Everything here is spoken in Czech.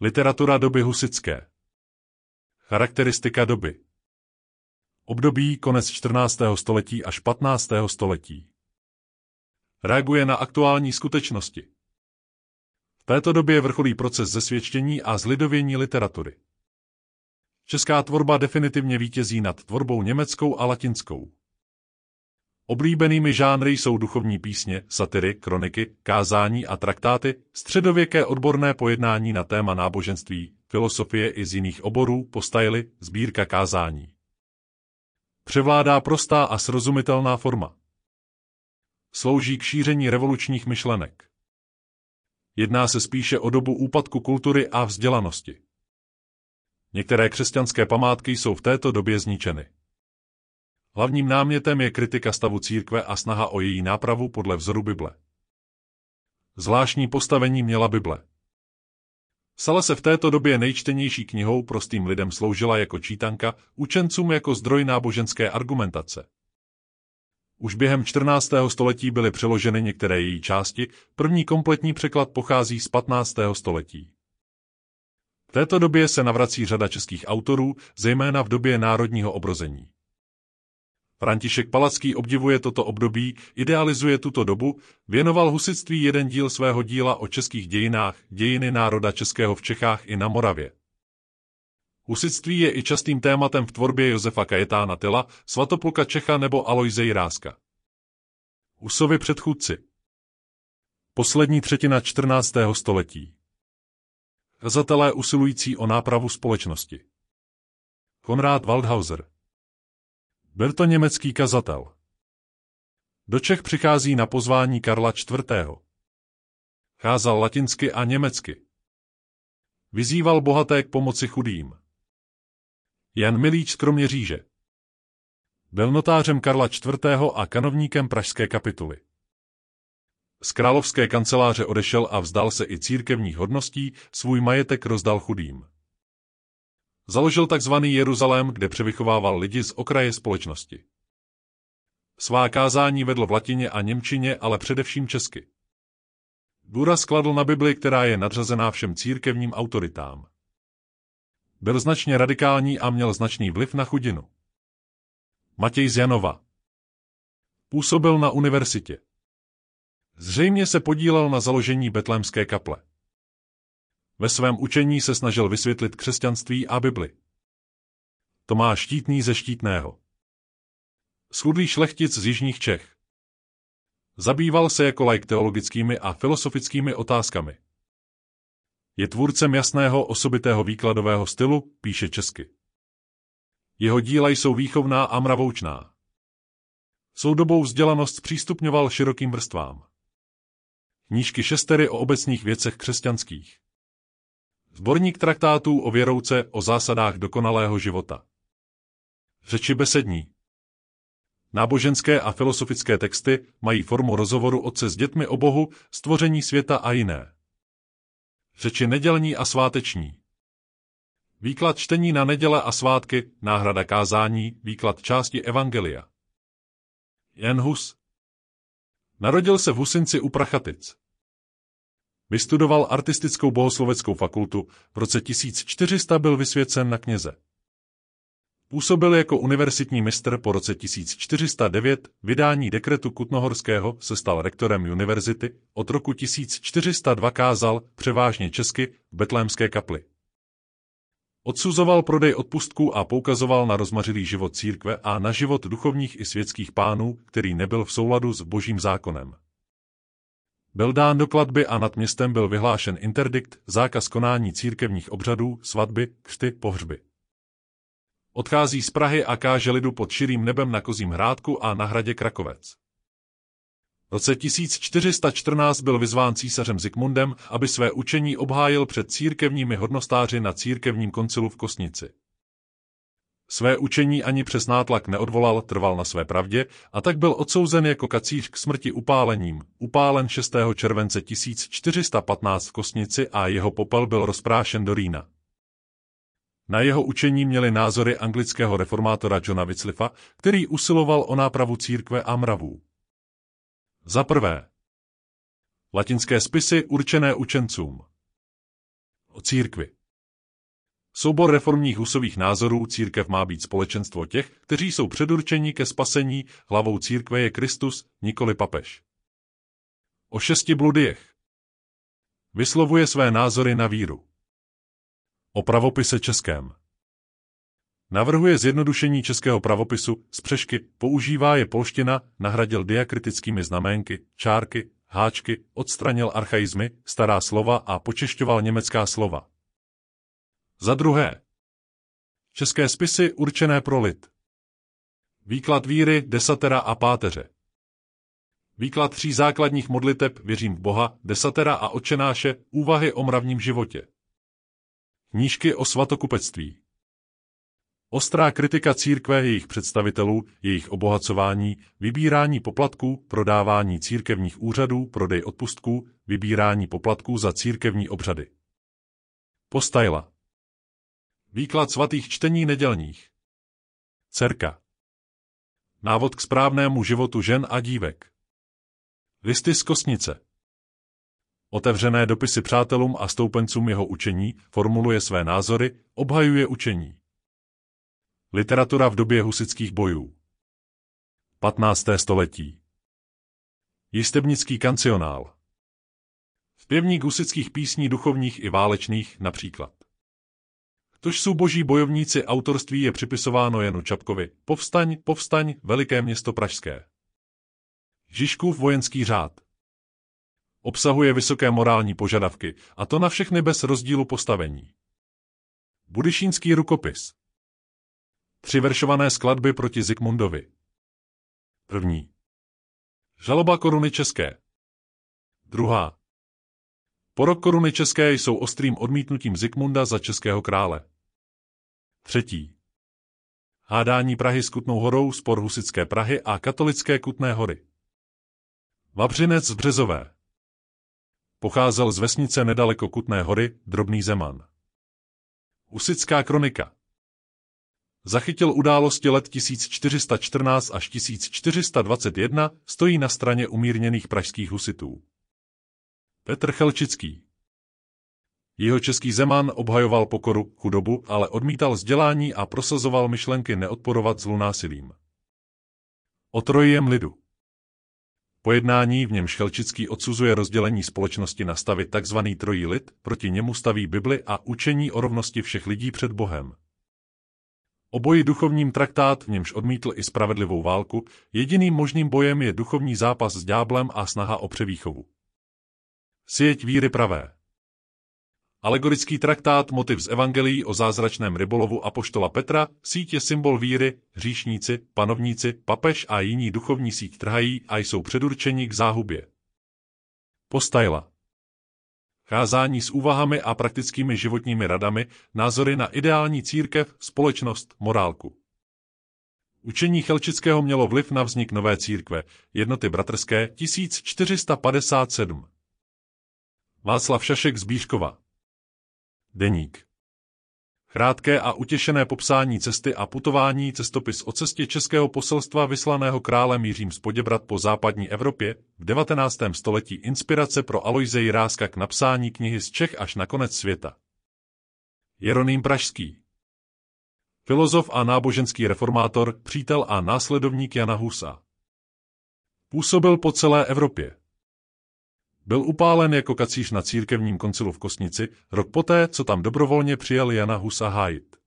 Literatura doby husické. Charakteristika doby. Období konec 14. století až 15. století. Reaguje na aktuální skutečnosti. V této době vrcholí proces zesvědčení a zlidovění literatury. Česká tvorba definitivně vítězí nad tvorbou německou a latinskou. Oblíbenými žánry jsou duchovní písně, satiry, kroniky, kázání a traktáty, středověké odborné pojednání na téma náboženství, filosofie i z jiných oborů, postajly, sbírka kázání. Převládá prostá a srozumitelná forma. Slouží k šíření revolučních myšlenek. Jedná se spíše o dobu úpadku kultury a vzdělanosti. Některé křesťanské památky jsou v této době zničeny. Hlavním námětem je kritika stavu církve a snaha o její nápravu podle vzoru Bible. Zvláštní postavení měla Bible. Sala se v této době nejčtenější knihou prostým lidem sloužila jako čítanka, učencům jako zdroj náboženské argumentace. Už během 14. století byly přeloženy některé její části, první kompletní překlad pochází z 15. století. V této době se navrací řada českých autorů, zejména v době národního obrození. František Palacký obdivuje toto období, idealizuje tuto dobu, věnoval husitství jeden díl svého díla o českých dějinách, dějiny národa českého v Čechách i na Moravě. Husitství je i častým tématem v tvorbě Josefa Kajetána Tyla, Svatopluka Čecha nebo Alojze Jiráska. Husovi předchůdci Poslední třetina 14. století Kazatelé usilující o nápravu společnosti Konrád Waldhauser byl to německý kazatel. Do Čech přichází na pozvání Karla IV. Cházal latinsky a německy. Vyzýval bohaté k pomoci chudým. Jan Milíč z Kroměříže. Byl notářem Karla IV. a kanovníkem pražské kapituly. Z královské kanceláře odešel a vzdal se i církevních hodností, svůj majetek rozdal chudým. Založil takzvaný Jeruzalém, kde převychovával lidi z okraje společnosti. Svá kázání vedl v latině a němčině, ale především česky. Důraz skladl na Bibli, která je nadřazená všem církevním autoritám. Byl značně radikální a měl značný vliv na chudinu. Matěj z Janova Působil na univerzitě. Zřejmě se podílel na založení betlémské kaple. Ve svém učení se snažil vysvětlit křesťanství a Bibli. Tomáš Štítný ze Štítného. Schudlý šlechtic z jižních Čech. Zabýval se jako laik teologickými a filosofickými otázkami. Je tvůrcem jasného osobitého výkladového stylu, píše česky. Jeho díla jsou výchovná a mravoučná. Soudobou vzdělanost přístupňoval širokým vrstvám. Knížky šestery o obecných věcech křesťanských. Zborník traktátů o věrouce o zásadách dokonalého života. Řeči besední. Náboženské a filosofické texty mají formu rozhovoru otce s dětmi o Bohu, stvoření světa a jiné. Řeči nedělní a sváteční. Výklad čtení na neděle a svátky, náhrada kázání, výklad části Evangelia. Jan Hus. Narodil se v Husinci u Prachatic. Vystudoval artistickou bohosloveckou fakultu, v roce 1400 byl vysvěcen na kněze. Působil jako univerzitní mistr po roce 1409, vydání dekretu Kutnohorského se stal rektorem univerzity, od roku 1402 kázal, převážně česky, v betlémské kapli. Odsuzoval prodej odpustků a poukazoval na rozmařilý život církve a na život duchovních i světských pánů, který nebyl v souladu s božím zákonem. Byl dán do kladby a nad městem byl vyhlášen interdikt, zákaz konání církevních obřadů, svatby, křty, pohřby. Odchází z Prahy a káže lidu pod širým nebem na Kozím hrádku a na hradě Krakovec. V roce 1414 byl vyzván císařem Zikmundem, aby své učení obhájil před církevními hodnostáři na církevním koncilu v Kosnici. Své učení ani přes nátlak neodvolal, trval na své pravdě a tak byl odsouzen jako kacíř k smrti upálením, upálen 6. července 1415 v Kosnici a jeho popel byl rozprášen do Rýna. Na jeho učení měli názory anglického reformátora Johna Wycliffa, který usiloval o nápravu církve a mravů. Za prvé. Latinské spisy určené učencům. O církvi Soubor reformních husových názorů církev má být společenstvo těch, kteří jsou předurčeni ke spasení, hlavou církve je Kristus, nikoli papež. O šesti bludiech Vyslovuje své názory na víru. O pravopise českém Navrhuje zjednodušení českého pravopisu, z přešky, používá je polština, nahradil diakritickými znaménky, čárky, háčky, odstranil archaizmy, stará slova a počešťoval německá slova. Za druhé. České spisy určené pro lid. Výklad víry, desatera a páteře. Výklad tří základních modliteb Věřím v Boha, desatera a očenáše, úvahy o mravním životě. Knížky o svatokupectví. Ostrá kritika církve, jejich představitelů, jejich obohacování, vybírání poplatků, prodávání církevních úřadů, prodej odpustků, vybírání poplatků za církevní obřady. Postajla. Výklad svatých čtení nedělních. Cerka. Návod k správnému životu žen a dívek. Listy z kostnice. Otevřené dopisy přátelům a stoupencům jeho učení, formuluje své názory, obhajuje učení. Literatura v době husických bojů. 15. století. Jistebnický kancionál. Zpěvník husických písní duchovních i válečných, například. Tož jsou boží bojovníci autorství je připisováno Janu Čapkovi. Povstaň, povstaň, veliké město pražské. Žižkův vojenský řád. Obsahuje vysoké morální požadavky, a to na všechny bez rozdílu postavení. Budyšínský rukopis. Tři veršované skladby proti Zikmundovi. První. Žaloba koruny české. Druhá. Porok koruny české jsou ostrým odmítnutím Zikmunda za českého krále. Třetí. Hádání Prahy s Kutnou horou, spor Husické Prahy a katolické Kutné hory. Vavřinec z Březové. Pocházel z vesnice nedaleko Kutné hory, drobný zeman. Husická kronika. Zachytil události let 1414 až 1421, stojí na straně umírněných pražských husitů. Petr Chelčický jeho český zeman obhajoval pokoru, chudobu, ale odmítal vzdělání a prosazoval myšlenky neodporovat zlu násilím. O trojem lidu Pojednání, v němž Chelčický odsuzuje rozdělení společnosti na stavy tzv. trojí lid, proti němu staví Bibli a učení o rovnosti všech lidí před Bohem. Obojí duchovním traktát, v němž odmítl i spravedlivou válku, jediným možným bojem je duchovní zápas s ďáblem a snaha o převýchovu. Sieť víry pravé. Alegorický traktát Motiv z Evangelií o zázračném rybolovu Apoštola Petra, sítě symbol víry, hříšníci, panovníci, papež a jiní duchovní síť trhají a jsou předurčeni k záhubě. Postajla. Cházání s úvahami a praktickými životními radami, názory na ideální církev, společnost, morálku. Učení Chelčického mělo vliv na vznik nové církve, jednoty bratrské 1457. Václav Šašek z Bíškova Deník. Krátké a utěšené popsání cesty a putování cestopis o cestě českého poselstva vyslaného králem Jiřím z Poděbrat po západní Evropě v 19. století inspirace pro Alojze Jiráska k napsání knihy z Čech až na konec světa. Jeroným Pražský Filozof a náboženský reformátor, přítel a následovník Jana Husa. Působil po celé Evropě. Byl upálen jako kacíř na církevním koncilu v Kosnici, rok poté, co tam dobrovolně přijal Jana Husa hájit.